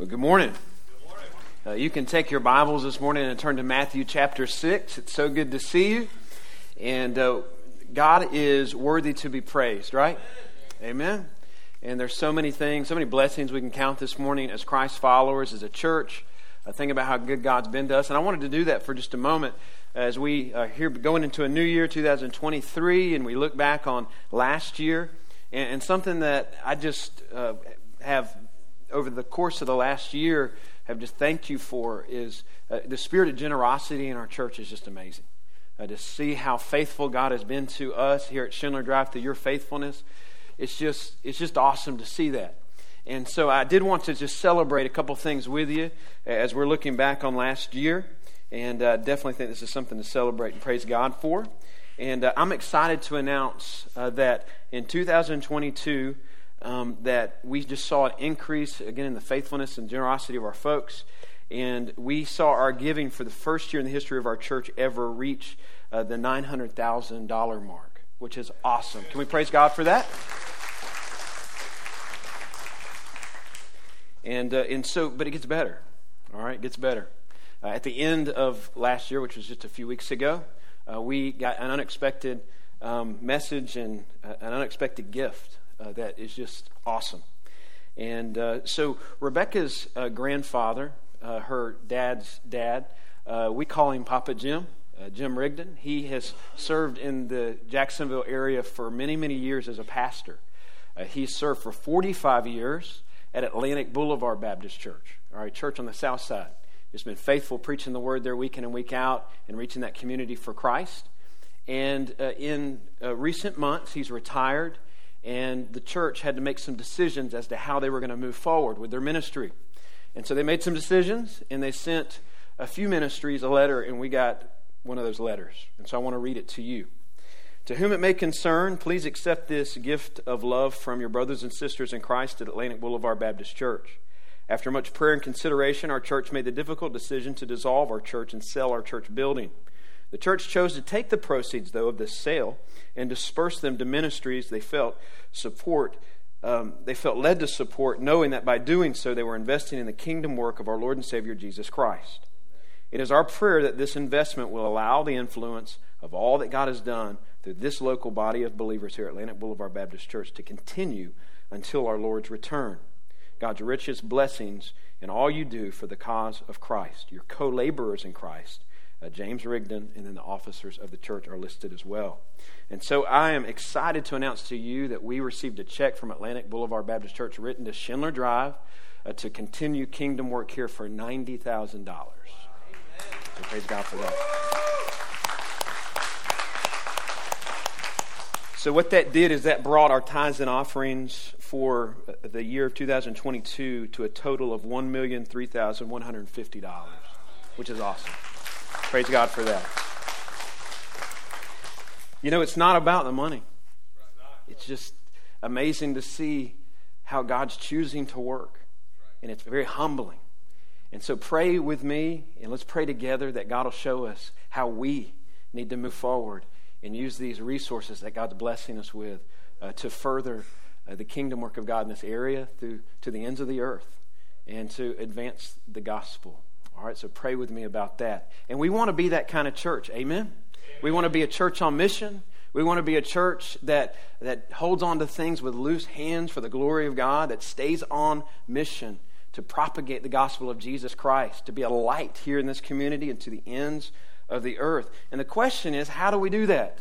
Well, good morning. Uh, you can take your Bibles this morning and turn to Matthew chapter 6. It's so good to see you. And uh, God is worthy to be praised, right? Amen. And there's so many things, so many blessings we can count this morning as Christ followers, as a church. Uh, think about how good God's been to us. And I wanted to do that for just a moment as we are here going into a new year, 2023, and we look back on last year. And, and something that I just uh, have over the course of the last year have just thanked you for is uh, the spirit of generosity in our church is just amazing. Uh, to see how faithful God has been to us here at Shindler Drive through your faithfulness, it's just it's just awesome to see that. And so I did want to just celebrate a couple things with you as we're looking back on last year, and uh, definitely think this is something to celebrate and praise God for. And uh, I'm excited to announce uh, that in 2022 um, that we just saw an increase again in the faithfulness and generosity of our folks. And we saw our giving for the first year in the history of our church ever reach uh, the $900,000 mark, which is awesome. Can we praise God for that? And, uh, and so, but it gets better. All right, it gets better. Uh, at the end of last year, which was just a few weeks ago, uh, we got an unexpected um, message and uh, an unexpected gift uh, that is just awesome. And uh, so Rebecca's uh, grandfather, uh, her dad's dad, uh, we call him Papa Jim, uh, Jim Rigdon. He has served in the Jacksonville area for many, many years as a pastor. he served for 45 years at Atlantic Boulevard Baptist Church, all right, church on the south side. He's been faithful preaching the word there week in and week out and reaching that community for Christ. And in recent months, he's retired and the church had to make some decisions as to how they were going to move forward with their ministry. And so they made some decisions, and they sent a few ministries a letter, and we got one of those letters. And so I want to read it to you. To whom it may concern, please accept this gift of love from your brothers and sisters in Christ at Atlantic Boulevard Baptist Church. After much prayer and consideration, our church made the difficult decision to dissolve our church and sell our church building. The church chose to take the proceeds, though, of this sale and disperse them to ministries they felt support. Um, they felt led to support, knowing that by doing so they were investing in the kingdom work of our Lord and Savior Jesus Christ. It is our prayer that this investment will allow the influence of all that God has done through this local body of believers here at Atlantic Boulevard Baptist Church to continue until our Lord's return. God's richest blessings in all you do for the cause of Christ. Your co laborers in Christ uh, James Rigdon, and then the officers of the church are listed as well. And so I am excited to announce to you that we received a check from Atlantic Boulevard Baptist Church written to Shindler Drive uh, to continue kingdom work here for $90,000. So praise God for that. So, what that did is that brought our tithes and offerings for the year of 2022 to a total of $1,003,150, which is awesome. Praise God for that. You know, it's not about the money. It's just amazing to see how God's choosing to work. And it's very humbling. And so pray with me and let's pray together that God will show us how we need to move forward and use these resources that God's blessing us with uh, to further uh, the kingdom work of God in this area through to the ends of the earth and to advance the gospel. All right, so pray with me about that. And we want to be that kind of church. Amen? We want to be a church on mission. We want to be a church that, that holds on to things with loose hands for the glory of God, that stays on mission to propagate the gospel of Jesus Christ, to be a light here in this community and to the ends of the earth. And the question is, how do we do that?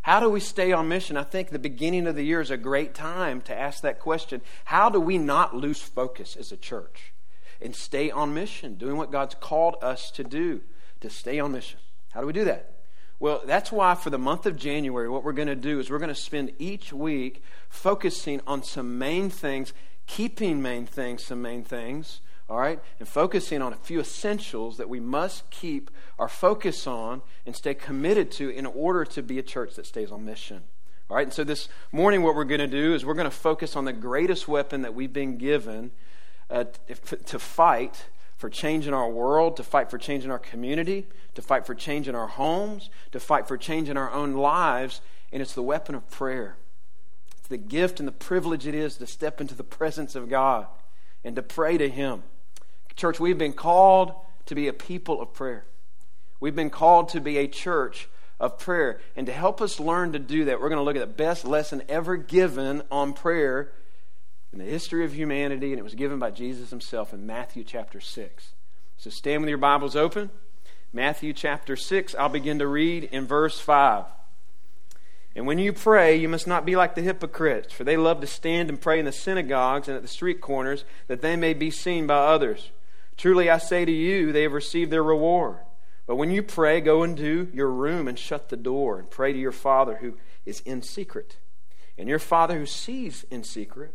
How do we stay on mission? I think the beginning of the year is a great time to ask that question. How do we not lose focus as a church? And stay on mission, doing what God's called us to do, to stay on mission. How do we do that? Well, that's why for the month of January, what we're going to do is we're going to spend each week focusing on some main things, keeping main things, some main things, all right, and focusing on a few essentials that we must keep our focus on and stay committed to in order to be a church that stays on mission. All right, and so this morning, what we're going to do is we're going to focus on the greatest weapon that we've been given uh, to fight for change in our world, to fight for change in our community, to fight for change in our homes, to fight for change in our own lives, and it's the weapon of prayer. It's the gift and the privilege it is to step into the presence of God and to pray to Him. Church, we've been called to be a people of prayer. We've been called to be a church of prayer. And to help us learn to do that, we're going to look at the best lesson ever given on prayer in the history of humanity, and it was given by Jesus himself in Matthew chapter 6. So stand with your Bibles open. Matthew chapter 6, I'll begin to read in verse 5. And when you pray, you must not be like the hypocrites, for they love to stand and pray in the synagogues and at the street corners, that they may be seen by others. Truly I say to you, they have received their reward. But when you pray, go into your room and shut the door, and pray to your Father who is in secret. And your Father who sees in secret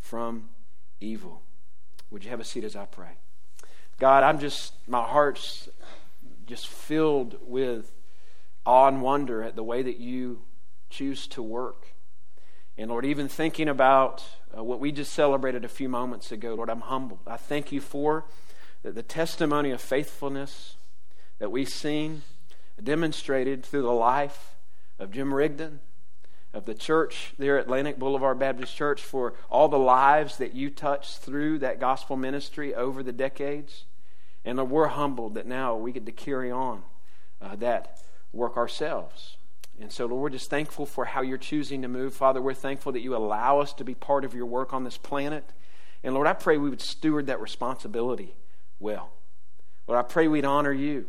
from evil. Would you have a seat as I pray? God, I'm just, my heart's just filled with awe and wonder at the way that you choose to work. And Lord, even thinking about uh, what we just celebrated a few moments ago, Lord, I'm humbled. I thank you for the, the testimony of faithfulness that we've seen demonstrated through the life of Jim Rigdon, of the church there at Atlantic Boulevard Baptist Church, for all the lives that you touched through that gospel ministry over the decades. And we're humbled that now we get to carry on uh, that work ourselves. And so, Lord, we're just thankful for how you're choosing to move. Father, we're thankful that you allow us to be part of your work on this planet. And Lord, I pray we would steward that responsibility well. Lord, I pray we'd honor you.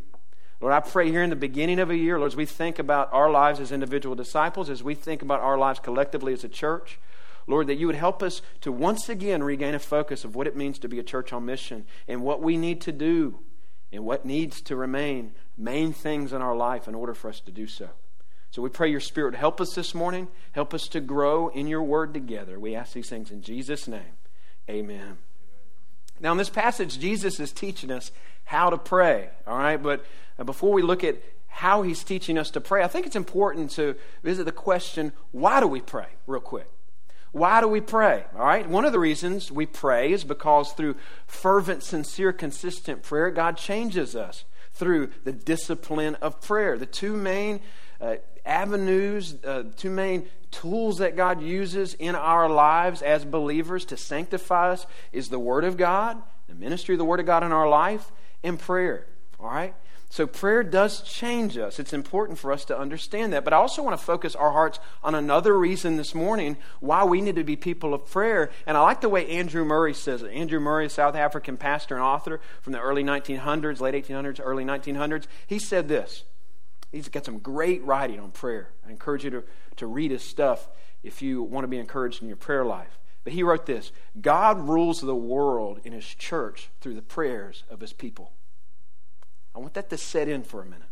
Lord, I pray here in the beginning of a year, Lord, as we think about our lives as individual disciples, as we think about our lives collectively as a church, Lord, that you would help us to once again regain a focus of what it means to be a church on mission and what we need to do and what needs to remain main things in our life in order for us to do so. So we pray your Spirit help us this morning, help us to grow in your word together. We ask these things in Jesus' name. Amen. Now, in this passage, Jesus is teaching us how to pray, all right? But uh, before we look at how he's teaching us to pray, I think it's important to visit the question why do we pray, real quick? Why do we pray? All right. One of the reasons we pray is because through fervent, sincere, consistent prayer, God changes us through the discipline of prayer. The two main uh, avenues, uh, two main tools that God uses in our lives as believers to sanctify us is the Word of God, the ministry of the Word of God in our life, and prayer. All right? So prayer does change us. It's important for us to understand that. But I also want to focus our hearts on another reason this morning why we need to be people of prayer. And I like the way Andrew Murray says it. Andrew Murray, a South African pastor and author from the early 1900s, late 1800s, early 1900s. He said this. He's got some great writing on prayer. I encourage you to, to read his stuff if you want to be encouraged in your prayer life. But he wrote this God rules the world in his church through the prayers of his people. I want that to set in for a minute.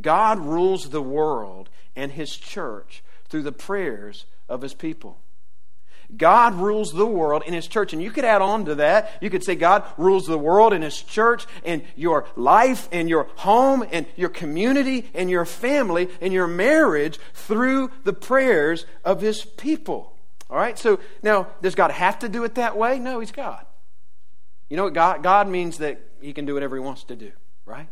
God rules the world and his church through the prayers of his people. God rules the world in his church. And you could add on to that. You could say God rules the world in his church and your life and your home and your community and your family and your marriage through the prayers of his people. All right? So now, does God have to do it that way? No, he's God. You know what God, God means that he can do whatever he wants to do, right?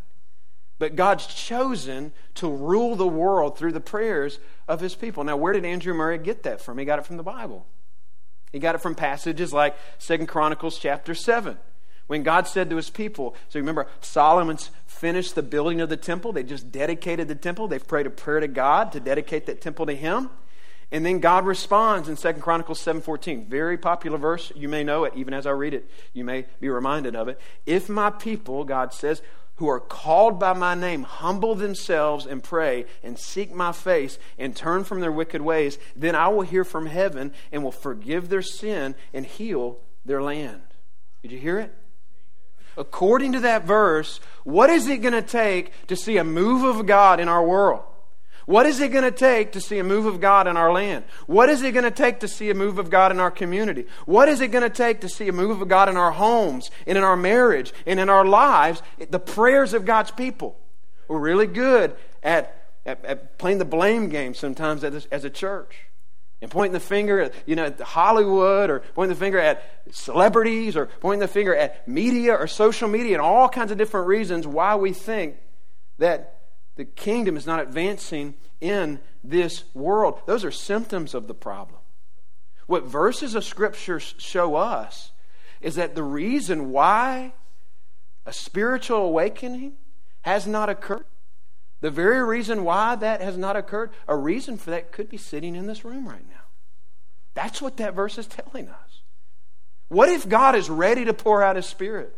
But God's chosen to rule the world through the prayers of his people. Now, where did Andrew Murray get that from? He got it from the Bible. He got it from passages like Second Chronicles chapter 7. When God said to his people, so remember, Solomon's finished the building of the temple. They just dedicated the temple. They've prayed a prayer to God to dedicate that temple to him. And then God responds in 2 Chronicles 7:14. Very popular verse. You may know it even as I read it. You may be reminded of it. If my people, God says, who are called by my name humble themselves and pray and seek my face and turn from their wicked ways, then I will hear from heaven and will forgive their sin and heal their land. Did you hear it? According to that verse, what is it going to take to see a move of God in our world? What is it going to take to see a move of God in our land? What is it going to take to see a move of God in our community? What is it going to take to see a move of God in our homes and in our marriage and in our lives? The prayers of God's people. We're really good at, at, at playing the blame game sometimes as, as a church and pointing the finger at you know at Hollywood or pointing the finger at celebrities or pointing the finger at media or social media and all kinds of different reasons why we think that the kingdom is not advancing in this world. Those are symptoms of the problem. What verses of Scripture show us is that the reason why a spiritual awakening has not occurred, the very reason why that has not occurred, a reason for that could be sitting in this room right now. That's what that verse is telling us. What if God is ready to pour out His Spirit?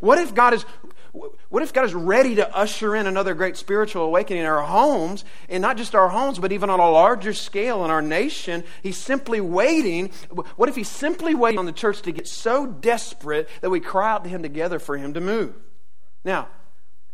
What if God is what if God is ready to usher in another great spiritual awakening in our homes, and not just our homes, but even on a larger scale in our nation? He's simply waiting. What if He's simply waiting on the church to get so desperate that we cry out to Him together for Him to move? Now,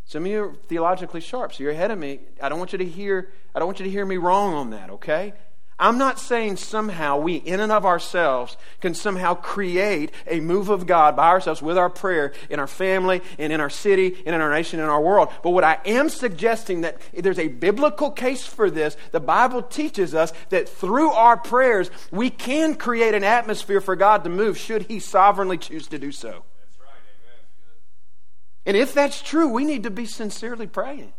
some of you are theologically sharp, so you're ahead of me. I don't want you to hear. I don't want you to hear me wrong on that. Okay? I'm not saying somehow we, in and of ourselves, can somehow create a move of God by ourselves with our prayer in our family and in our city and in our nation and in our world. But what I am suggesting that there's a biblical case for this. The Bible teaches us that through our prayers, we can create an atmosphere for God to move should He sovereignly choose to do so. And if that's true, we need to be sincerely praying.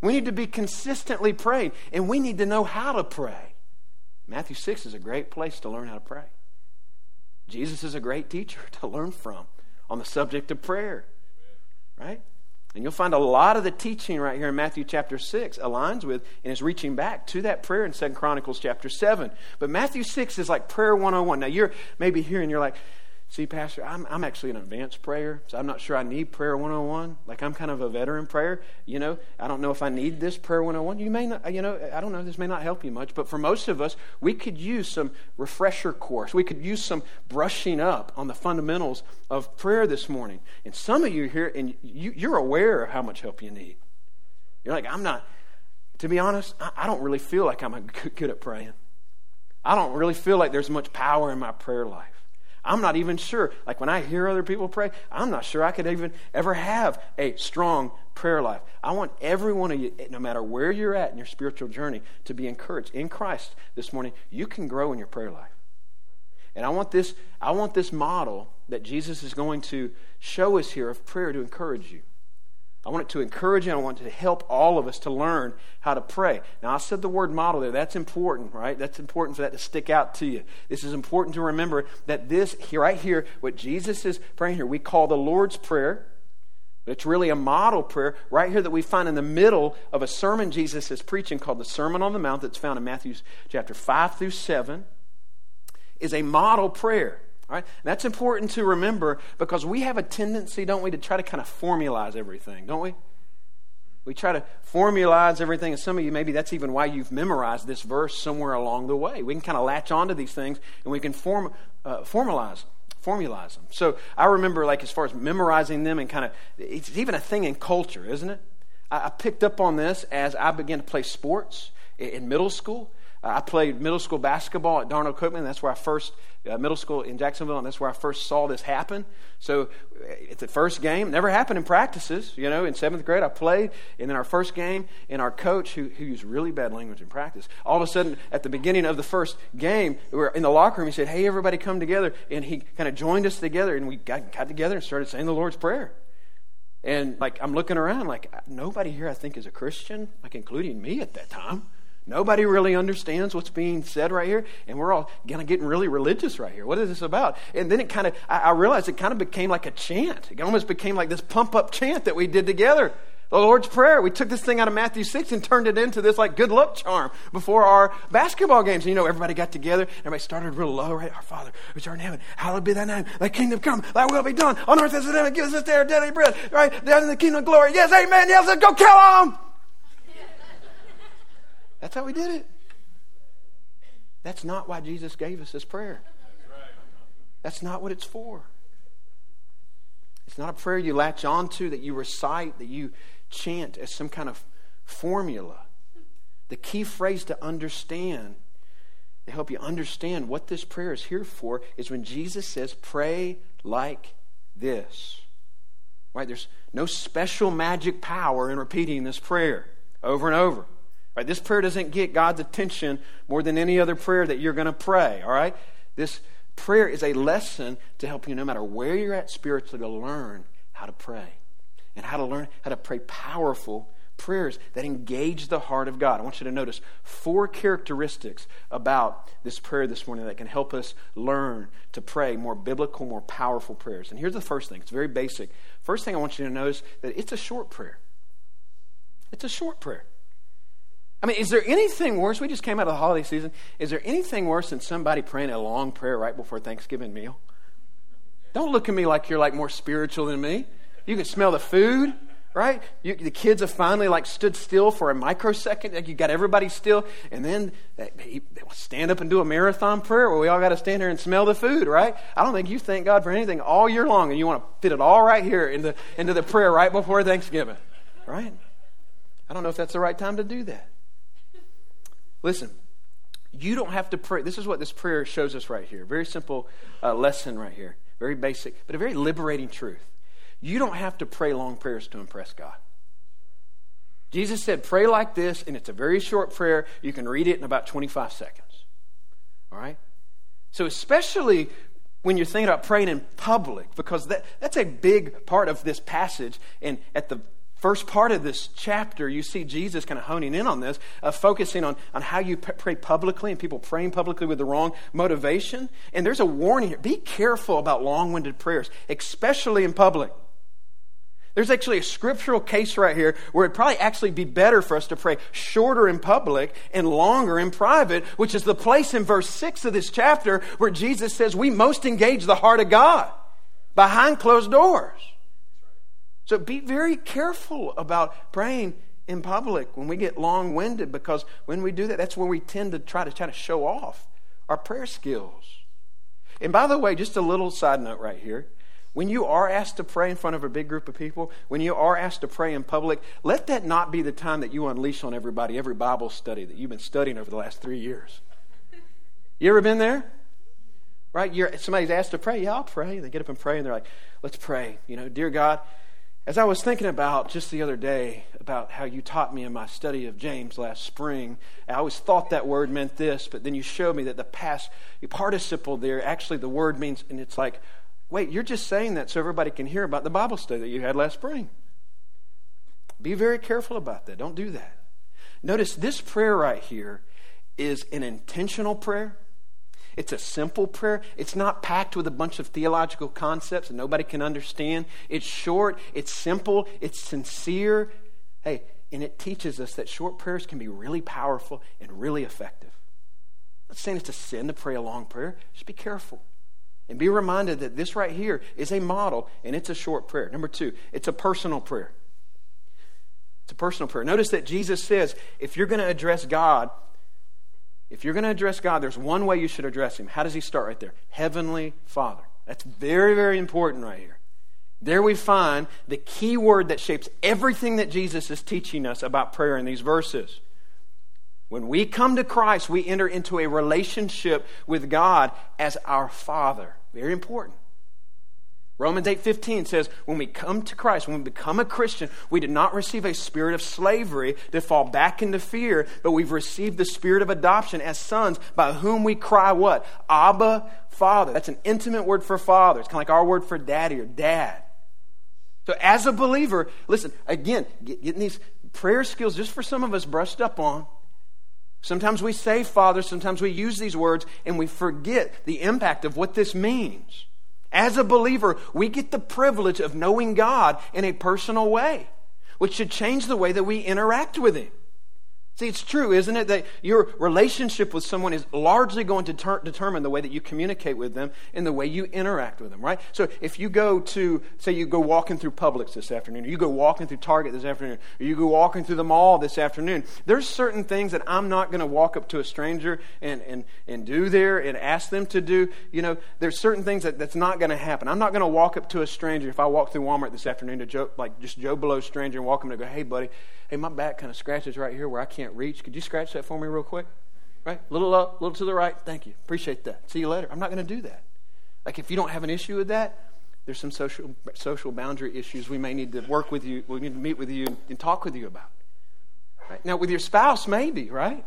We need to be consistently praying, and we need to know how to pray. Matthew 6 is a great place to learn how to pray. Jesus is a great teacher to learn from on the subject of prayer. Right? And you'll find a lot of the teaching right here in Matthew chapter 6 aligns with and is reaching back to that prayer in 2 Chronicles chapter 7. But Matthew 6 is like prayer 101. Now you're maybe here and you're like, See, Pastor, I'm, I'm actually an advanced prayer, so I'm not sure I need prayer 101. Like, I'm kind of a veteran prayer. You know, I don't know if I need this prayer 101. You may not, you know, I don't know, this may not help you much, but for most of us, we could use some refresher course. We could use some brushing up on the fundamentals of prayer this morning. And some of you here, and you, you're aware of how much help you need. You're like, I'm not, to be honest, I, I don't really feel like I'm good at praying. I don't really feel like there's much power in my prayer life. I'm not even sure. Like when I hear other people pray, I'm not sure I could even ever have a strong prayer life. I want every one of you, no matter where you're at in your spiritual journey, to be encouraged in Christ this morning. You can grow in your prayer life. And I want this, I want this model that Jesus is going to show us here of prayer to encourage you. I want it to encourage you. I want to help all of us to learn how to pray. Now, I said the word model there. That's important, right? That's important for that to stick out to you. This is important to remember that this, here, right here, what Jesus is praying here, we call the Lord's Prayer. But it's really a model prayer right here that we find in the middle of a sermon Jesus is preaching called the Sermon on the Mount that's found in Matthew chapter 5 through 7 is a model prayer. Right? And that's important to remember because we have a tendency, don't we, to try to kind of formalize everything, don't we? We try to formalize everything, and some of you, maybe that's even why you've memorized this verse somewhere along the way. We can kind of latch onto these things and we can form, uh, formalize them. Formalize them. So I remember, like, as far as memorizing them and kind of, it's even a thing in culture, isn't it? I, I picked up on this as I began to play sports in middle school. I played middle school basketball at Darnell Cookman. That's where I first, uh, middle school in Jacksonville, and that's where I first saw this happen. So at the first game, never happened in practices. You know, in seventh grade, I played, and then our first game, and our coach, who, who used really bad language in practice, all of a sudden, at the beginning of the first game, we were in the locker room. He said, Hey, everybody come together. And he kind of joined us together, and we got, got together and started saying the Lord's Prayer. And like, I'm looking around, like, nobody here I think is a Christian, like, including me at that time. Nobody really understands what's being said right here, and we're all kind of getting really religious right here. What is this about? And then it kind of, I, I realized it kind of became like a chant. It almost became like this pump up chant that we did together. The Lord's Prayer. We took this thing out of Matthew 6 and turned it into this like good luck charm before our basketball games. And you know, everybody got together. Everybody started real low, right? Our Father, which art in heaven, hallowed be thy name. Thy kingdom come, thy will be done on earth as it is in heaven. Give us this day our daily bread, right? Down in the kingdom of glory. Yes, amen. Yes, go kill them. That's how we did it. That's not why Jesus gave us this prayer. That's not what it's for. It's not a prayer you latch onto, that you recite, that you chant as some kind of formula. the key phrase to understand, to help you understand what this prayer is here for, is when Jesus says, pray like this. Right? There's no special magic power in repeating this prayer over and over. Right? This prayer doesn't get God's attention more than any other prayer that you're going to pray. All right? This prayer is a lesson to help you, no matter where you're at spiritually, to learn how to pray and how to learn how to pray powerful prayers that engage the heart of God. I want you to notice four characteristics about this prayer this morning that can help us learn to pray more biblical, more powerful prayers. And here's the first thing it's very basic. First thing I want you to notice that it's a short prayer. It's a short prayer. I mean, is there anything worse? We just came out of the holiday season. Is there anything worse than somebody praying a long prayer right before Thanksgiving meal? Don't look at me like you're like more spiritual than me. You can smell the food right? You, the kids have finally like stood still for a microsecond. Like you got everybody still, and then they, they stand up and do a marathon prayer where we all got to stand there and smell the food, right? I don't think you thank God for anything all year long, and you want to fit it all right here into into the prayer right before Thanksgiving, right? I don't know if that's the right time to do that. Listen, you don't have to pray. This is what this prayer shows us right here. Very simple uh, lesson right here. Very basic, but a very liberating truth. You don't have to pray long prayers to impress God. Jesus said, pray like this, and it's a very short prayer. You can read it in about 25 seconds. All right? So, especially when you're thinking about praying in public, because that, that's a big part of this passage. And at the first part of this chapter, you see Jesus kind of honing in on this, uh, focusing on, on how you p- pray publicly and people praying publicly with the wrong motivation. And there's a warning here be careful about long winded prayers, especially in public. There's actually a scriptural case right here where it'd probably actually be better for us to pray shorter in public and longer in private, which is the place in verse 6 of this chapter where Jesus says we most engage the heart of God behind closed doors. So be very careful about praying in public when we get long winded because when we do that, that's when we tend to try to try to show off our prayer skills. And by the way, just a little side note right here. When you are asked to pray in front of a big group of people, when you are asked to pray in public, let that not be the time that you unleash on everybody every Bible study that you've been studying over the last three years. You ever been there? Right? You're, somebody's asked to pray. Yeah, I'll pray. They get up and pray, and they're like, let's pray. You know, dear God, as I was thinking about just the other day about how you taught me in my study of James last spring, I always thought that word meant this, but then you showed me that the past participle there, actually the word means, and it's like Wait, you're just saying that so everybody can hear about the Bible study that you had last spring. Be very careful about that. Don't do that. Notice this prayer right here is an intentional prayer. It's a simple prayer. It's not packed with a bunch of theological concepts that nobody can understand. It's short, it's simple, it's sincere. Hey, and it teaches us that short prayers can be really powerful and really effective. I'm not saying it's a sin to pray a long prayer. Just be careful. And be reminded that this right here is a model and it's a short prayer. Number two, it's a personal prayer. It's a personal prayer. Notice that Jesus says if you're going to address God, if you're going to address God, there's one way you should address Him. How does He start right there? Heavenly Father. That's very, very important right here. There we find the key word that shapes everything that Jesus is teaching us about prayer in these verses. When we come to Christ, we enter into a relationship with God as our Father. Very important. Romans 8:15 says, when we come to Christ, when we become a Christian, we did not receive a spirit of slavery to fall back into fear, but we've received the spirit of adoption as sons by whom we cry what? Abba, Father. That's an intimate word for father. It's kind of like our word for daddy or dad. So as a believer, listen, again, getting these prayer skills just for some of us brushed up on. Sometimes we say Father, sometimes we use these words and we forget the impact of what this means. As a believer, we get the privilege of knowing God in a personal way, which should change the way that we interact with Him. See, it's true, isn't it, that your relationship with someone is largely going to ter- determine the way that you communicate with them and the way you interact with them, right? So if you go to, say, you go walking through Publix this afternoon, or you go walking through Target this afternoon, or you go walking through the mall this afternoon, there's certain things that I'm not going to walk up to a stranger and, and, and do there and ask them to do. You know, there's certain things that, that's not going to happen. I'm not going to walk up to a stranger if I walk through Walmart this afternoon to Joe, like just Joe Blow stranger and walk him and go, hey, buddy, hey, my back kind of scratches right here where I can't can't reach. Could you scratch that for me real quick? Right? Little up, a little to the right. Thank you. Appreciate that. See you later. I'm not going to do that. Like if you don't have an issue with that, there's some social social boundary issues we may need to work with you. We need to meet with you and talk with you about. Right? Now, with your spouse, maybe right.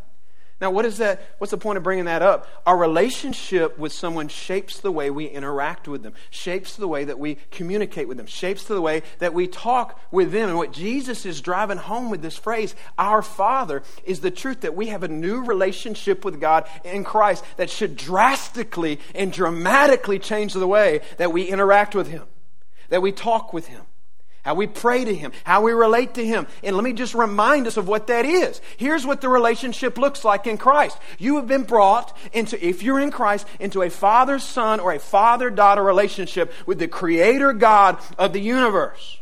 Now, what is that? What's the point of bringing that up? Our relationship with someone shapes the way we interact with them, shapes the way that we communicate with them, shapes the way that we talk with them. And what Jesus is driving home with this phrase, our Father, is the truth that we have a new relationship with God in Christ that should drastically and dramatically change the way that we interact with Him, that we talk with Him how we pray to Him, how we relate to Him. And let me just remind us of what that is. Here's what the relationship looks like in Christ. You have been brought into, if you're in Christ, into a father son or a father daughter relationship with the Creator God of the universe.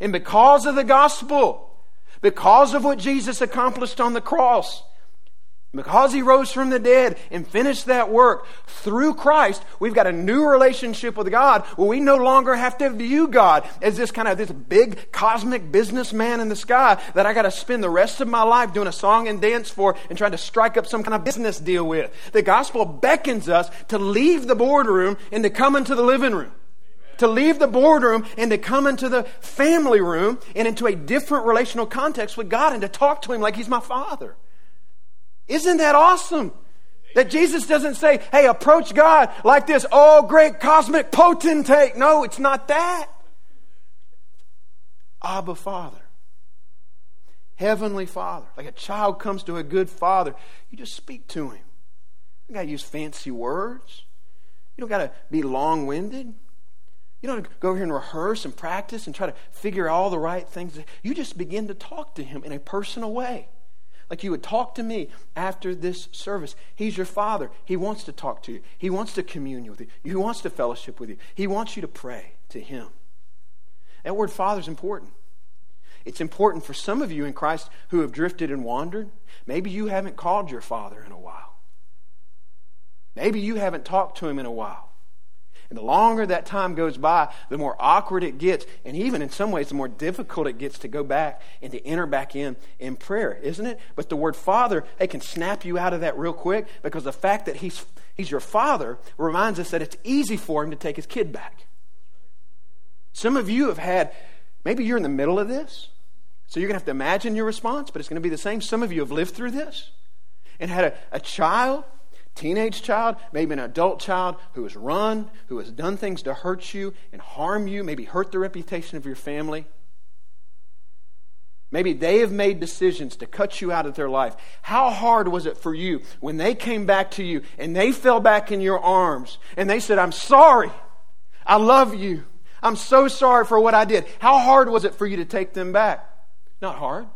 And because of the gospel, because of what Jesus accomplished on the cross, because he rose from the dead and finished that work through Christ, we've got a new relationship with God where we no longer have to view God as this kind of this big cosmic businessman in the sky that I got to spend the rest of my life doing a song and dance for and trying to strike up some kind of business deal with. The gospel beckons us to leave the boardroom and to come into the living room to leave the boardroom and to come into the family room and into a different relational context with God and to talk to Him like He's my Father. Isn't that awesome? That Jesus doesn't say, hey, approach God like this, oh, great cosmic potentate. No, it's not that. Abba Father. Heavenly Father. Like a child comes to a good father, you just speak to him. You got to use fancy words. You don't got to be long winded. You don't go over here and rehearse and practice and try to figure all the right things. You just begin to talk to him in a personal way. Like you would talk to me after this service. He's your father. He wants to talk to you. He wants to commune with you. He wants to fellowship with you. He wants you to pray to him. That word father is important. It's important for some of you in Christ who have drifted and wandered. Maybe you haven't called your father in a while. Maybe you haven't talked to him in a while. And the longer that time goes by, the more awkward it gets. And even in some ways, the more difficult it gets to go back and to enter back in in prayer, isn't it? But the word father, it can snap you out of that real quick because the fact that he's, he's your father reminds us that it's easy for him to take his kid back. Some of you have had, maybe you're in the middle of this. So you're going to have to imagine your response, but it's going to be the same. Some of you have lived through this and had a, a child teenage child, maybe an adult child who has run, who has done things to hurt you and harm you, maybe hurt the reputation of your family. Maybe they have made decisions to cut you out of their life. How hard was it for you when they came back to you and they fell back in your arms and they said, I'm sorry. I love you. I'm so sorry for what I did. How hard was it for you to take them back? Not hard.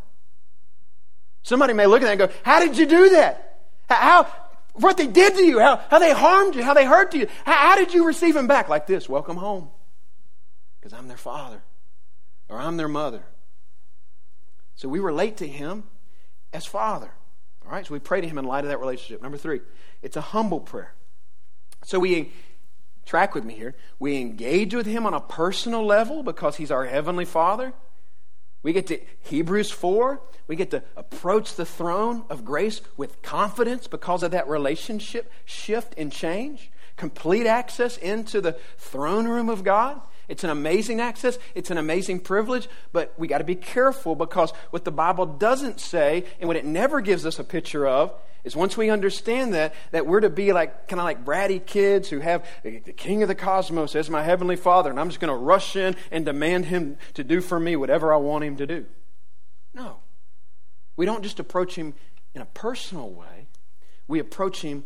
Somebody may look at that and go, How did you do that? How, what they did to you, how, how they harmed you, how they hurt you. How, how did you receive them back? Like this welcome home. Because I'm their father or I'm their mother. So we relate to him as father. All right, so we pray to him in light of that relationship. Number three, it's a humble prayer. So we track with me here. We engage with him on a personal level because he's our heavenly father. We get to Hebrews 4. We get to approach the throne of grace with confidence because of that relationship shift and change. Complete access into the throne room of God. It's an amazing access. It's an amazing privilege, but we got to be careful because what the Bible doesn't say and what it never gives us a picture of is once we understand that, that we're to be like kind of like bratty kids who have the king of the cosmos as my heavenly father, and I'm just going to rush in and demand him to do for me whatever I want him to do. No. We don't just approach him in a personal way, we approach him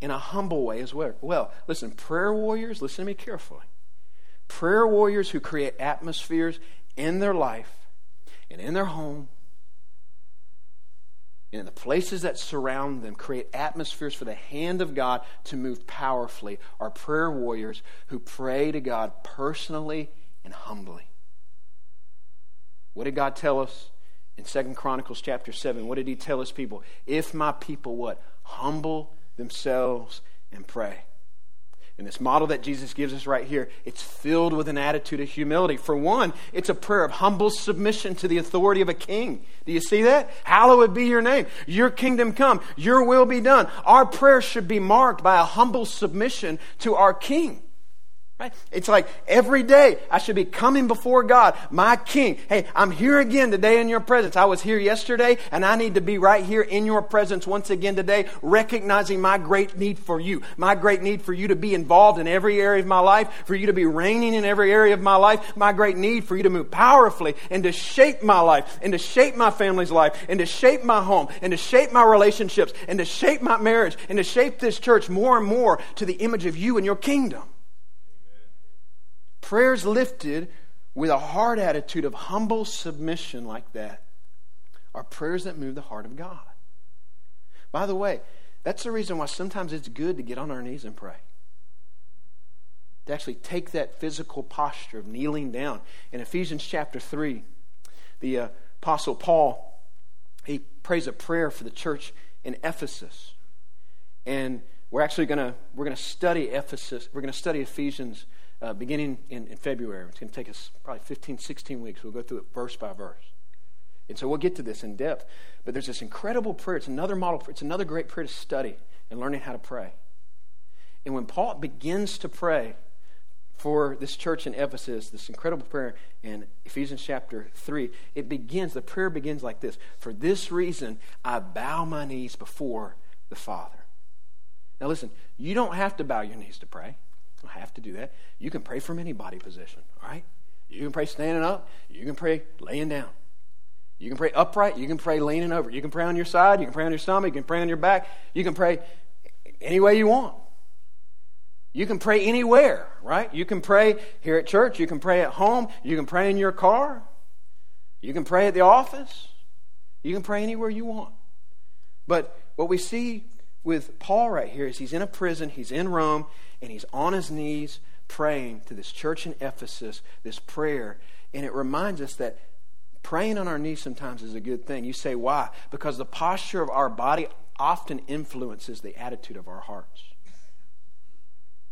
in a humble way as well. Well, listen, prayer warriors, listen to me carefully. Prayer warriors who create atmospheres in their life and in their home and in the places that surround them create atmospheres for the hand of God to move powerfully are prayer warriors who pray to God personally and humbly. What did God tell us in Second Chronicles chapter 7? What did he tell his people? If my people what? Humble themselves and pray. And this model that Jesus gives us right here, it's filled with an attitude of humility. For one, it's a prayer of humble submission to the authority of a king. Do you see that? Hallowed be your name. Your kingdom come. Your will be done. Our prayer should be marked by a humble submission to our king. Right? It's like every day I should be coming before God, my King. Hey, I'm here again today in your presence. I was here yesterday, and I need to be right here in your presence once again today, recognizing my great need for you, my great need for you to be involved in every area of my life, for you to be reigning in every area of my life, my great need for you to move powerfully and to shape my life, and to shape my family's life, and to shape my home, and to shape my relationships, and to shape my marriage, and to shape this church more and more to the image of you and your kingdom. Prayers lifted with a heart attitude of humble submission like that are prayers that move the heart of God. By the way, that's the reason why sometimes it's good to get on our knees and pray. To actually take that physical posture of kneeling down. In Ephesians chapter 3, the uh, Apostle Paul, he prays a prayer for the church in Ephesus. And we're actually going to we're going to study Ephesus. We're going to study Ephesians uh, beginning in, in February. It's going to take us probably 15, 16 weeks. We'll go through it verse by verse. And so we'll get to this in depth. But there's this incredible prayer. It's another model. It's another great prayer to study and learning how to pray. And when Paul begins to pray for this church in Ephesus, this incredible prayer in Ephesians chapter 3, it begins, the prayer begins like this For this reason, I bow my knees before the Father. Now listen, you don't have to bow your knees to pray don't have to do that. You can pray from any body position, all right? You can pray standing up. You can pray laying down. You can pray upright. You can pray leaning over. You can pray on your side. You can pray on your stomach. You can pray on your back. You can pray any way you want. You can pray anywhere, right? You can pray here at church. You can pray at home. You can pray in your car. You can pray at the office. You can pray anywhere you want. But what we see with Paul right here is he's in a prison, he's in Rome, and he's on his knees praying to this church in Ephesus, this prayer. And it reminds us that praying on our knees sometimes is a good thing. You say, why? Because the posture of our body often influences the attitude of our hearts.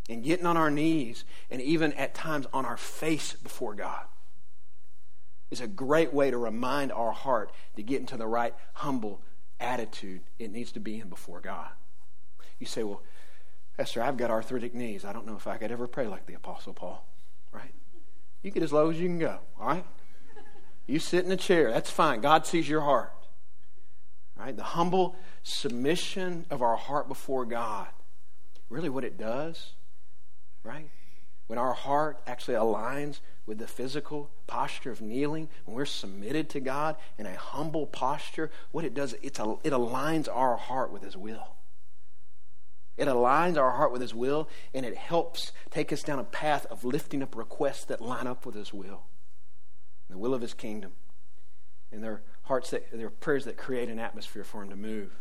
And getting on our knees, and even at times on our face before God, is a great way to remind our heart to get into the right, humble attitude it needs to be in before God. You say, well, Esther, I've got arthritic knees. I don't know if I could ever pray like the Apostle Paul, right? You get as low as you can go, all right? You sit in a chair. That's fine. God sees your heart. Right? The humble submission of our heart before God. Really, what it does, right? When our heart actually aligns with the physical posture of kneeling, when we're submitted to God in a humble posture, what it does, it's a, it aligns our heart with His will. It aligns our heart with His will, and it helps take us down a path of lifting up requests that line up with His will, the will of His kingdom. And their hearts that their prayers that create an atmosphere for Him to move.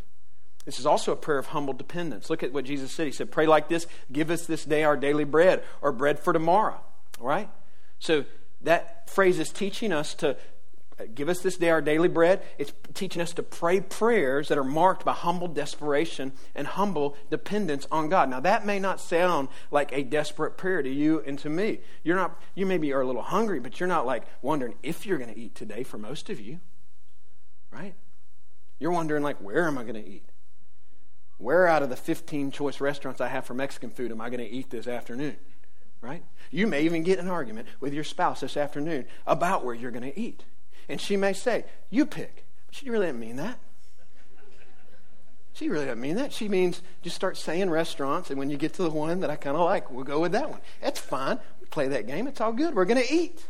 This is also a prayer of humble dependence. Look at what Jesus said. He said, Pray like this Give us this day our daily bread, or bread for tomorrow. All right? So that phrase is teaching us to Give us this day our daily bread. It's teaching us to pray prayers that are marked by humble desperation and humble dependence on God. Now that may not sound like a desperate prayer to you and to me. You're not you maybe are a little hungry, but you're not like wondering if you're going to eat today for most of you. Right? You're wondering like where am I going to eat? Where out of the 15 choice restaurants I have for Mexican food am I going to eat this afternoon? Right? You may even get an argument with your spouse this afternoon about where you're going to eat. And she may say, You pick. She really didn't mean that. She really doesn't mean that. She means just start saying restaurants, and when you get to the one that I kind of like, we'll go with that one. That's fine. We play that game. It's all good. We're going to eat.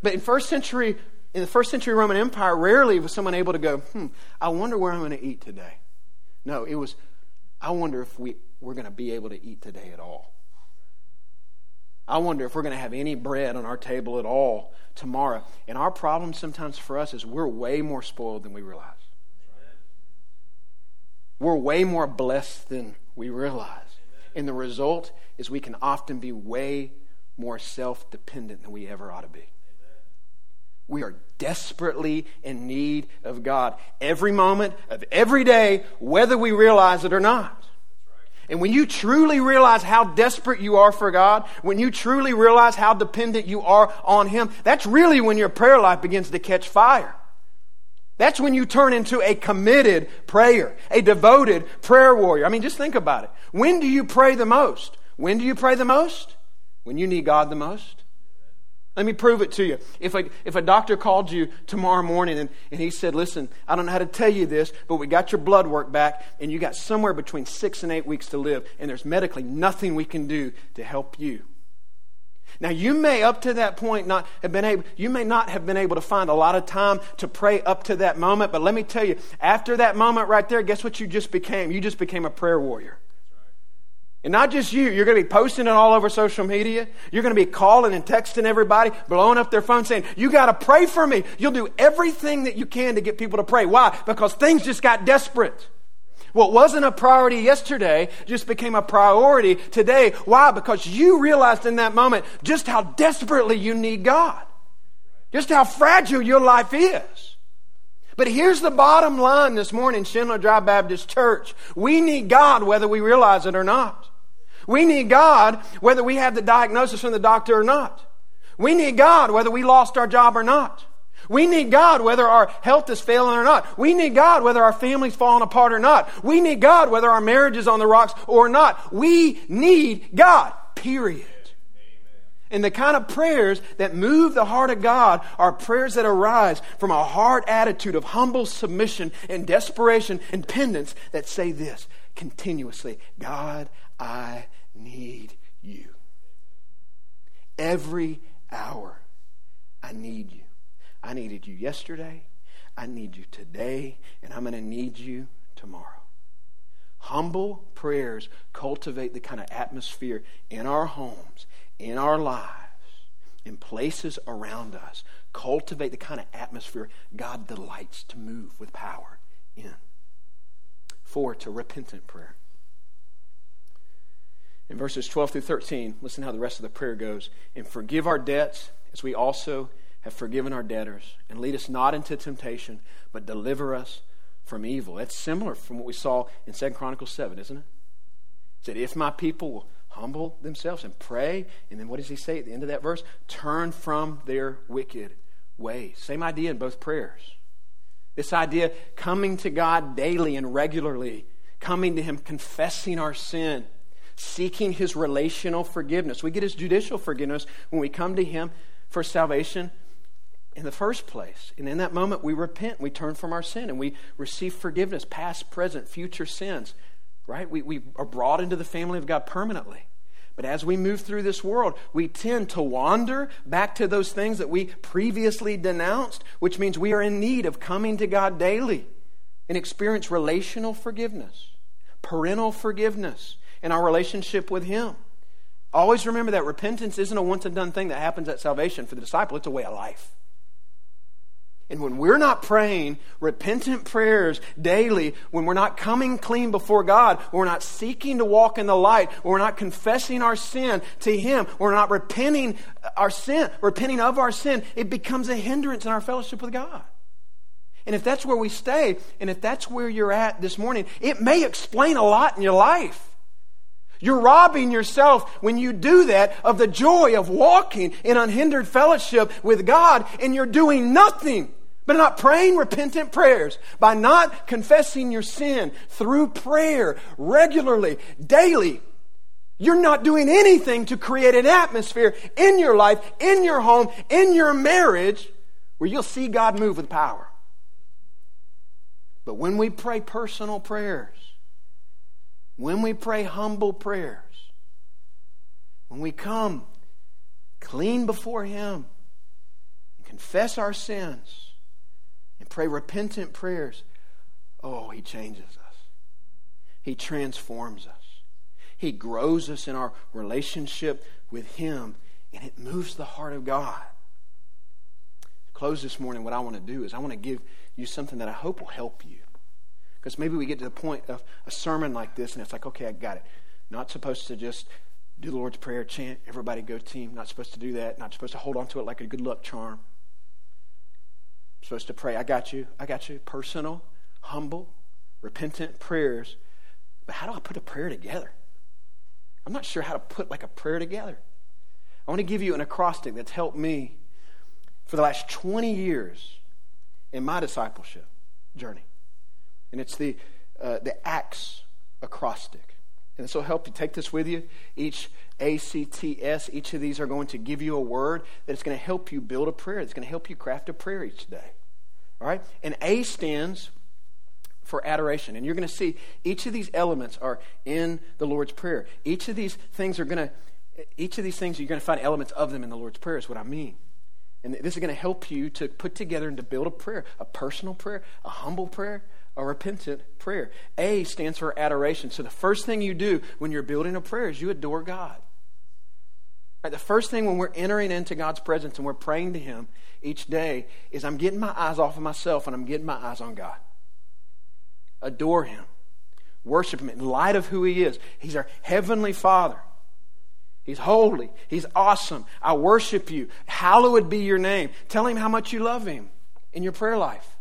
But in first century, in the first century Roman Empire, rarely was someone able to go, hmm, I wonder where I'm going to eat today. No, it was, I wonder if we, we're going to be able to eat today at all. I wonder if we're going to have any bread on our table at all tomorrow. And our problem sometimes for us is we're way more spoiled than we realize. We're way more blessed than we realize. And the result is we can often be way more self dependent than we ever ought to be. We are desperately in need of God every moment of every day, whether we realize it or not. And when you truly realize how desperate you are for God, when you truly realize how dependent you are on Him, that's really when your prayer life begins to catch fire. That's when you turn into a committed prayer, a devoted prayer warrior. I mean, just think about it. When do you pray the most? When do you pray the most? When you need God the most. Let me prove it to you. If a, if a doctor called you tomorrow morning and, and he said, Listen, I don't know how to tell you this, but we got your blood work back and you got somewhere between six and eight weeks to live, and there's medically nothing we can do to help you. Now, you may up to that point not have been able, you may not have been able to find a lot of time to pray up to that moment, but let me tell you, after that moment right there, guess what you just became? You just became a prayer warrior. And not just you, you're going to be posting it all over social media. You're going to be calling and texting everybody, blowing up their phone saying, You got to pray for me. You'll do everything that you can to get people to pray. Why? Because things just got desperate. What wasn't a priority yesterday just became a priority today. Why? Because you realized in that moment just how desperately you need God, just how fragile your life is. But here's the bottom line this morning, Shindler Drive Baptist Church. We need God whether we realize it or not. We need God whether we have the diagnosis from the doctor or not. We need God whether we lost our job or not. We need God whether our health is failing or not. We need God whether our family's falling apart or not. We need God whether our marriage is on the rocks or not. We need God, period. And the kind of prayers that move the heart of God are prayers that arise from a hard attitude of humble submission and desperation and penance that say this continuously God, I need you. Every hour, I need you. I needed you yesterday. I need you today. And I'm going to need you tomorrow. Humble prayers cultivate the kind of atmosphere in our homes, in our lives, in places around us. Cultivate the kind of atmosphere God delights to move with power in. Four, to repentant prayer. In verses 12 through 13, listen how the rest of the prayer goes. And forgive our debts as we also have forgiven our debtors, and lead us not into temptation, but deliver us from evil. That's similar from what we saw in 2 Chronicles 7, isn't it? It said, If my people will humble themselves and pray, and then what does he say at the end of that verse? Turn from their wicked ways. Same idea in both prayers. This idea coming to God daily and regularly, coming to Him, confessing our sin, seeking His relational forgiveness. We get His judicial forgiveness when we come to Him for salvation in the first place. And in that moment, we repent, we turn from our sin, and we receive forgiveness, past, present, future sins, right? We, we are brought into the family of God permanently. But as we move through this world, we tend to wander back to those things that we previously denounced, which means we are in need of coming to God daily and experience relational forgiveness, parental forgiveness in our relationship with Him. Always remember that repentance isn't a once and done thing that happens at salvation for the disciple, it's a way of life. And when we're not praying repentant prayers daily, when we're not coming clean before God, when we're not seeking to walk in the light, when we're not confessing our sin to Him, when we're not repenting our sin, repenting of our sin, it becomes a hindrance in our fellowship with God. And if that's where we stay, and if that's where you're at this morning, it may explain a lot in your life. You're robbing yourself when you do that of the joy of walking in unhindered fellowship with God, and you're doing nothing but not praying repentant prayers, by not confessing your sin through prayer regularly, daily, you're not doing anything to create an atmosphere in your life, in your home, in your marriage where you'll see God move with power. But when we pray personal prayers, when we pray humble prayers, when we come clean before Him and confess our sins, and pray repentant prayers, oh, He changes us. He transforms us. He grows us in our relationship with Him, and it moves the heart of God. To close this morning, what I want to do is I want to give you something that I hope will help you. Because maybe we get to the point of a sermon like this, and it's like, okay, I got it. Not supposed to just do the Lord's Prayer, chant, everybody go team. Not supposed to do that. Not supposed to hold on to it like a good luck charm supposed to pray, I got you, I got you. Personal, humble, repentant prayers. But how do I put a prayer together? I'm not sure how to put like a prayer together. I want to give you an acrostic that's helped me for the last 20 years in my discipleship journey. And it's the, uh, the ACTS acrostic. And this will help you take this with you. Each ACTS, each of these are going to give you a word that's going to help you build a prayer, that's going to help you craft a prayer each day. All right? And A stands for adoration. And you're going to see each of these elements are in the Lord's Prayer. Each of these things are going to, each of these things, you're going to find elements of them in the Lord's Prayer, is what I mean. And this is going to help you to put together and to build a prayer, a personal prayer, a humble prayer, a repentant prayer. A stands for adoration. So the first thing you do when you're building a prayer is you adore God. Right, the first thing when we're entering into God's presence and we're praying to Him each day is I'm getting my eyes off of myself and I'm getting my eyes on God. Adore Him. Worship Him in light of who He is. He's our Heavenly Father. He's holy. He's awesome. I worship you. Hallowed be your name. Tell Him how much you love Him in your prayer life.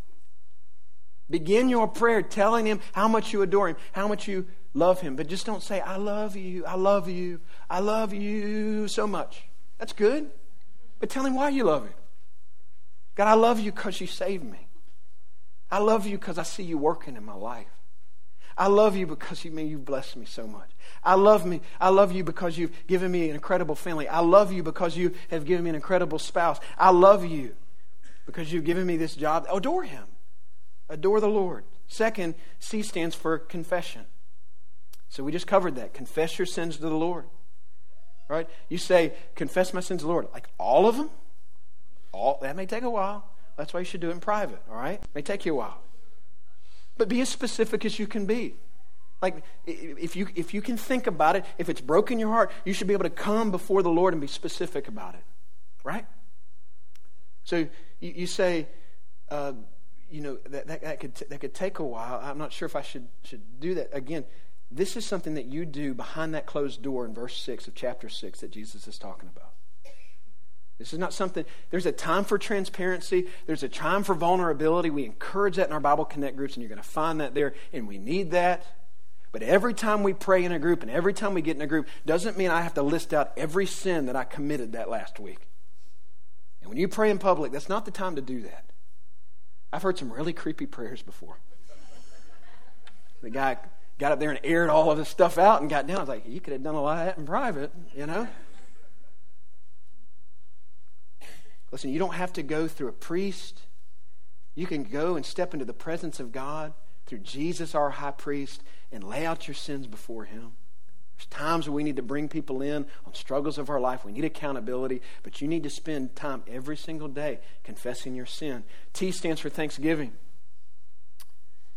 Begin your prayer telling him how much you adore him, how much you love him. But just don't say, I love you, I love you, I love you so much. That's good. But tell him why you love him. God, I love you because you saved me. I love you because I see you working in my life. I love you because you mean you've blessed me so much. I love me. I love you because you've given me an incredible family. I love you because you have given me an incredible spouse. I love you because you've given me this job. Adore him. Adore the Lord. Second, C stands for confession. So we just covered that. Confess your sins to the Lord. Right? You say, confess my sins to the Lord. Like all of them? All that may take a while. That's why you should do it in private, all right? It may take you a while. But be as specific as you can be. Like if you if you can think about it, if it's broken your heart, you should be able to come before the Lord and be specific about it. Right? So you, you say, uh, you know, that, that, that, could, that could take a while. I'm not sure if I should, should do that. Again, this is something that you do behind that closed door in verse 6 of chapter 6 that Jesus is talking about. This is not something, there's a time for transparency, there's a time for vulnerability. We encourage that in our Bible Connect groups, and you're going to find that there, and we need that. But every time we pray in a group and every time we get in a group doesn't mean I have to list out every sin that I committed that last week. And when you pray in public, that's not the time to do that. I've heard some really creepy prayers before. The guy got up there and aired all of his stuff out and got down. I was like, you could have done a lot of that in private, you know? Listen, you don't have to go through a priest. You can go and step into the presence of God through Jesus, our high priest, and lay out your sins before him. There's times where we need to bring people in on struggles of our life. We need accountability, but you need to spend time every single day confessing your sin. T stands for thanksgiving.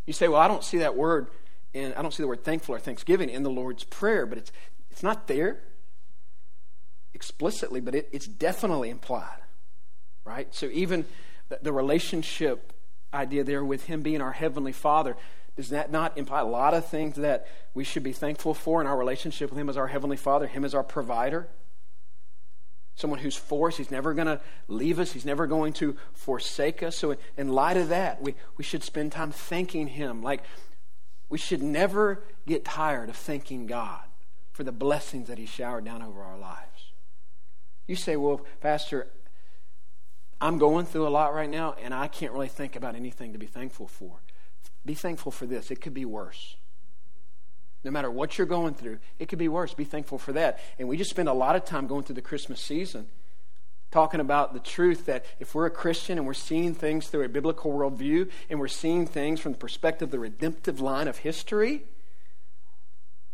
You say, well, I don't see that word, and I don't see the word thankful or thanksgiving in the Lord's Prayer, but it's, it's not there explicitly, but it, it's definitely implied, right? So even the, the relationship idea there with Him being our Heavenly Father, does that not imply a lot of things that we should be thankful for in our relationship with Him as our Heavenly Father, Him as our provider? Someone who's for us, He's never going to leave us, He's never going to forsake us. So, in light of that, we, we should spend time thanking Him. Like, we should never get tired of thanking God for the blessings that He showered down over our lives. You say, well, Pastor, I'm going through a lot right now, and I can't really think about anything to be thankful for. Be thankful for this. It could be worse. No matter what you're going through, it could be worse. Be thankful for that. And we just spend a lot of time going through the Christmas season talking about the truth that if we're a Christian and we're seeing things through a biblical worldview and we're seeing things from the perspective of the redemptive line of history,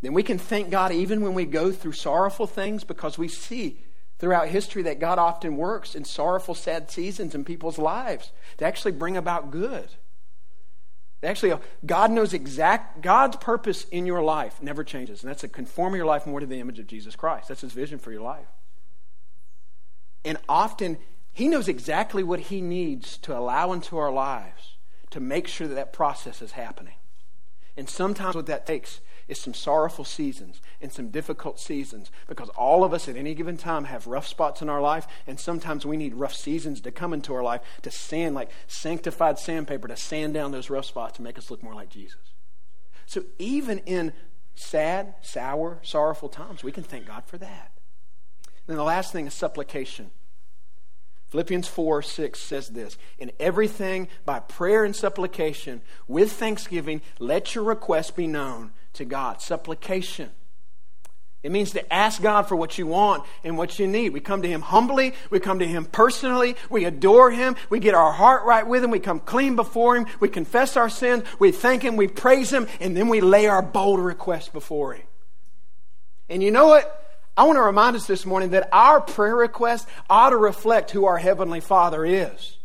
then we can thank God even when we go through sorrowful things because we see throughout history that God often works in sorrowful, sad seasons in people's lives to actually bring about good. Actually, uh, God knows exact, God's purpose in your life never changes, and that's to conform your life more to the image of Jesus Christ. That's his vision for your life. And often, he knows exactly what he needs to allow into our lives to make sure that that process is happening. And sometimes what that takes is some sorrowful seasons and some difficult seasons because all of us at any given time have rough spots in our life, and sometimes we need rough seasons to come into our life to sand, like sanctified sandpaper, to sand down those rough spots to make us look more like Jesus. So even in sad, sour, sorrowful times, we can thank God for that. And the last thing is supplication. Philippians 4 6 says this In everything, by prayer and supplication, with thanksgiving, let your requests be known to God. Supplication. It means to ask God for what you want and what you need. We come to Him humbly. We come to Him personally. We adore Him. We get our heart right with Him. We come clean before Him. We confess our sins. We thank Him. We praise Him. And then we lay our bold request before Him. And you know what? I want to remind us this morning that our prayer request ought to reflect who our Heavenly Father is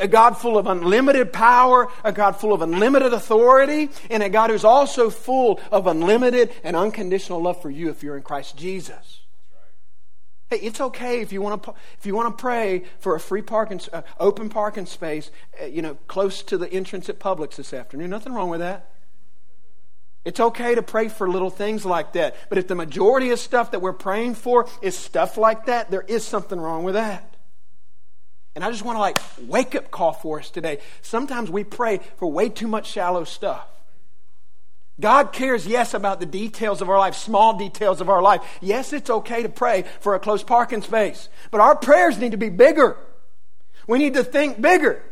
a God full of unlimited power, a God full of unlimited authority, and a God who's also full of unlimited and unconditional love for you if you're in Christ Jesus. Hey, it's okay if you want to if you want to pray for a free parking uh, open parking space, uh, you know, close to the entrance at Publix this afternoon. Nothing wrong with that. It's okay to pray for little things like that. But if the majority of stuff that we're praying for is stuff like that, there is something wrong with that. And I just want to like wake up call for us today. Sometimes we pray for way too much shallow stuff. God cares, yes, about the details of our life, small details of our life. Yes, it's okay to pray for a close parking space, but our prayers need to be bigger. We need to think bigger.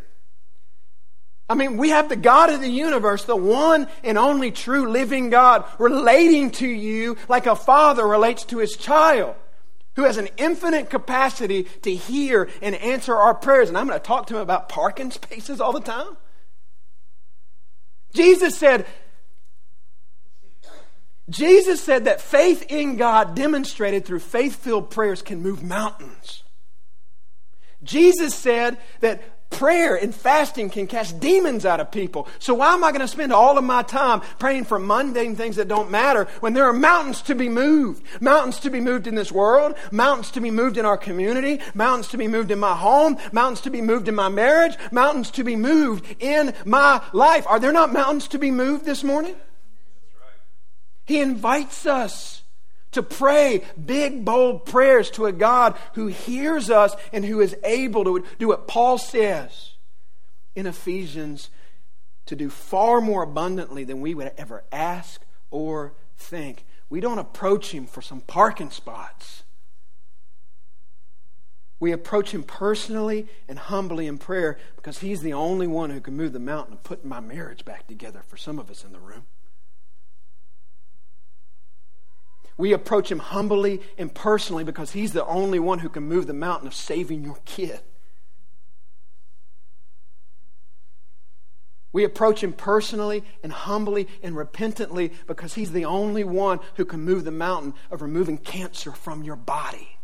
I mean, we have the God of the universe, the one and only true living God, relating to you like a father relates to his child, who has an infinite capacity to hear and answer our prayers. And I'm going to talk to him about parking spaces all the time. Jesus said, Jesus said that faith in God demonstrated through faith filled prayers can move mountains. Jesus said that prayer and fasting can cast demons out of people. So why am I going to spend all of my time praying for mundane things that don't matter when there are mountains to be moved? Mountains to be moved in this world, mountains to be moved in our community, mountains to be moved in my home, mountains to be moved in my marriage, mountains to be moved in my life. Are there not mountains to be moved this morning? He invites us to pray big, bold prayers to a God who hears us and who is able to do what Paul says in Ephesians to do far more abundantly than we would ever ask or think. We don't approach Him for some parking spots. We approach Him personally and humbly in prayer because He's the only one who can move the mountain of putting my marriage back together for some of us in the room. We approach him humbly and personally because he's the only one who can move the mountain of saving your kid. We approach him personally and humbly and repentantly because he's the only one who can move the mountain of removing cancer from your body.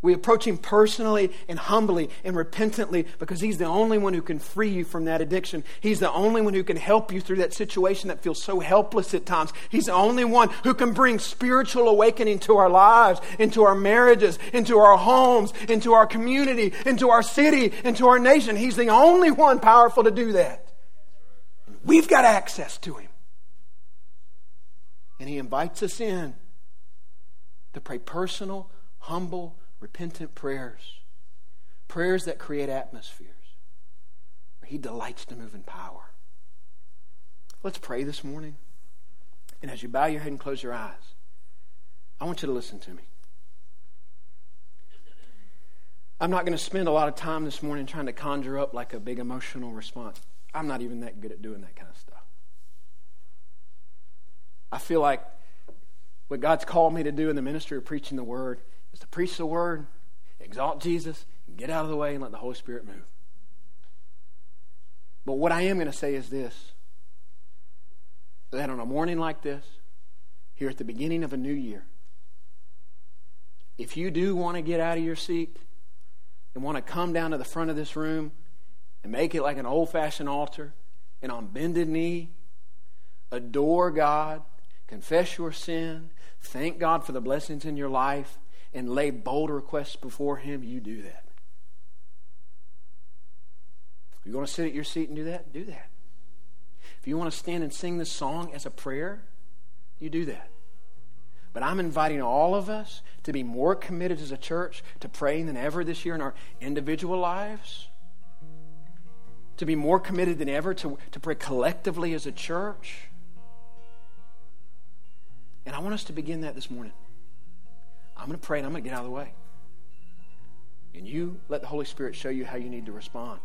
We approach Him personally and humbly and repentantly because He's the only one who can free you from that addiction. He's the only one who can help you through that situation that feels so helpless at times. He's the only one who can bring spiritual awakening to our lives, into our marriages, into our homes, into our community, into our city, into our nation. He's the only one powerful to do that. We've got access to Him. And He invites us in to pray personal, humble, repentant prayers, prayers that create atmospheres where He delights to move in power. Let's pray this morning. And as you bow your head and close your eyes, I want you to listen to me. I'm not going to spend a lot of time this morning trying to conjure up like a big emotional response. I'm not even that good at doing that kind of stuff. I feel like what God's called me to do in the ministry of preaching the word is to preach the word, exalt Jesus, get out of the way, and let the Holy Spirit move. But what I am going to say is this that on a morning like this, here at the beginning of a new year, if you do want to get out of your seat and want to come down to the front of this room and make it like an old fashioned altar and on bended knee, adore God, confess your sin, thank God for the blessings in your life, and lay bold requests before Him, you do that. If you want to sit at your seat and do that, do that. If you want to stand and sing this song as a prayer, you do that. But I'm inviting all of us to be more committed as a church to praying than ever this year in our individual lives, to be more committed than ever to, to pray collectively as a church And I want us to begin that this morning. I'm going to pray and I'm going to get out of the way. And you let the Holy Spirit show you how you need to respond.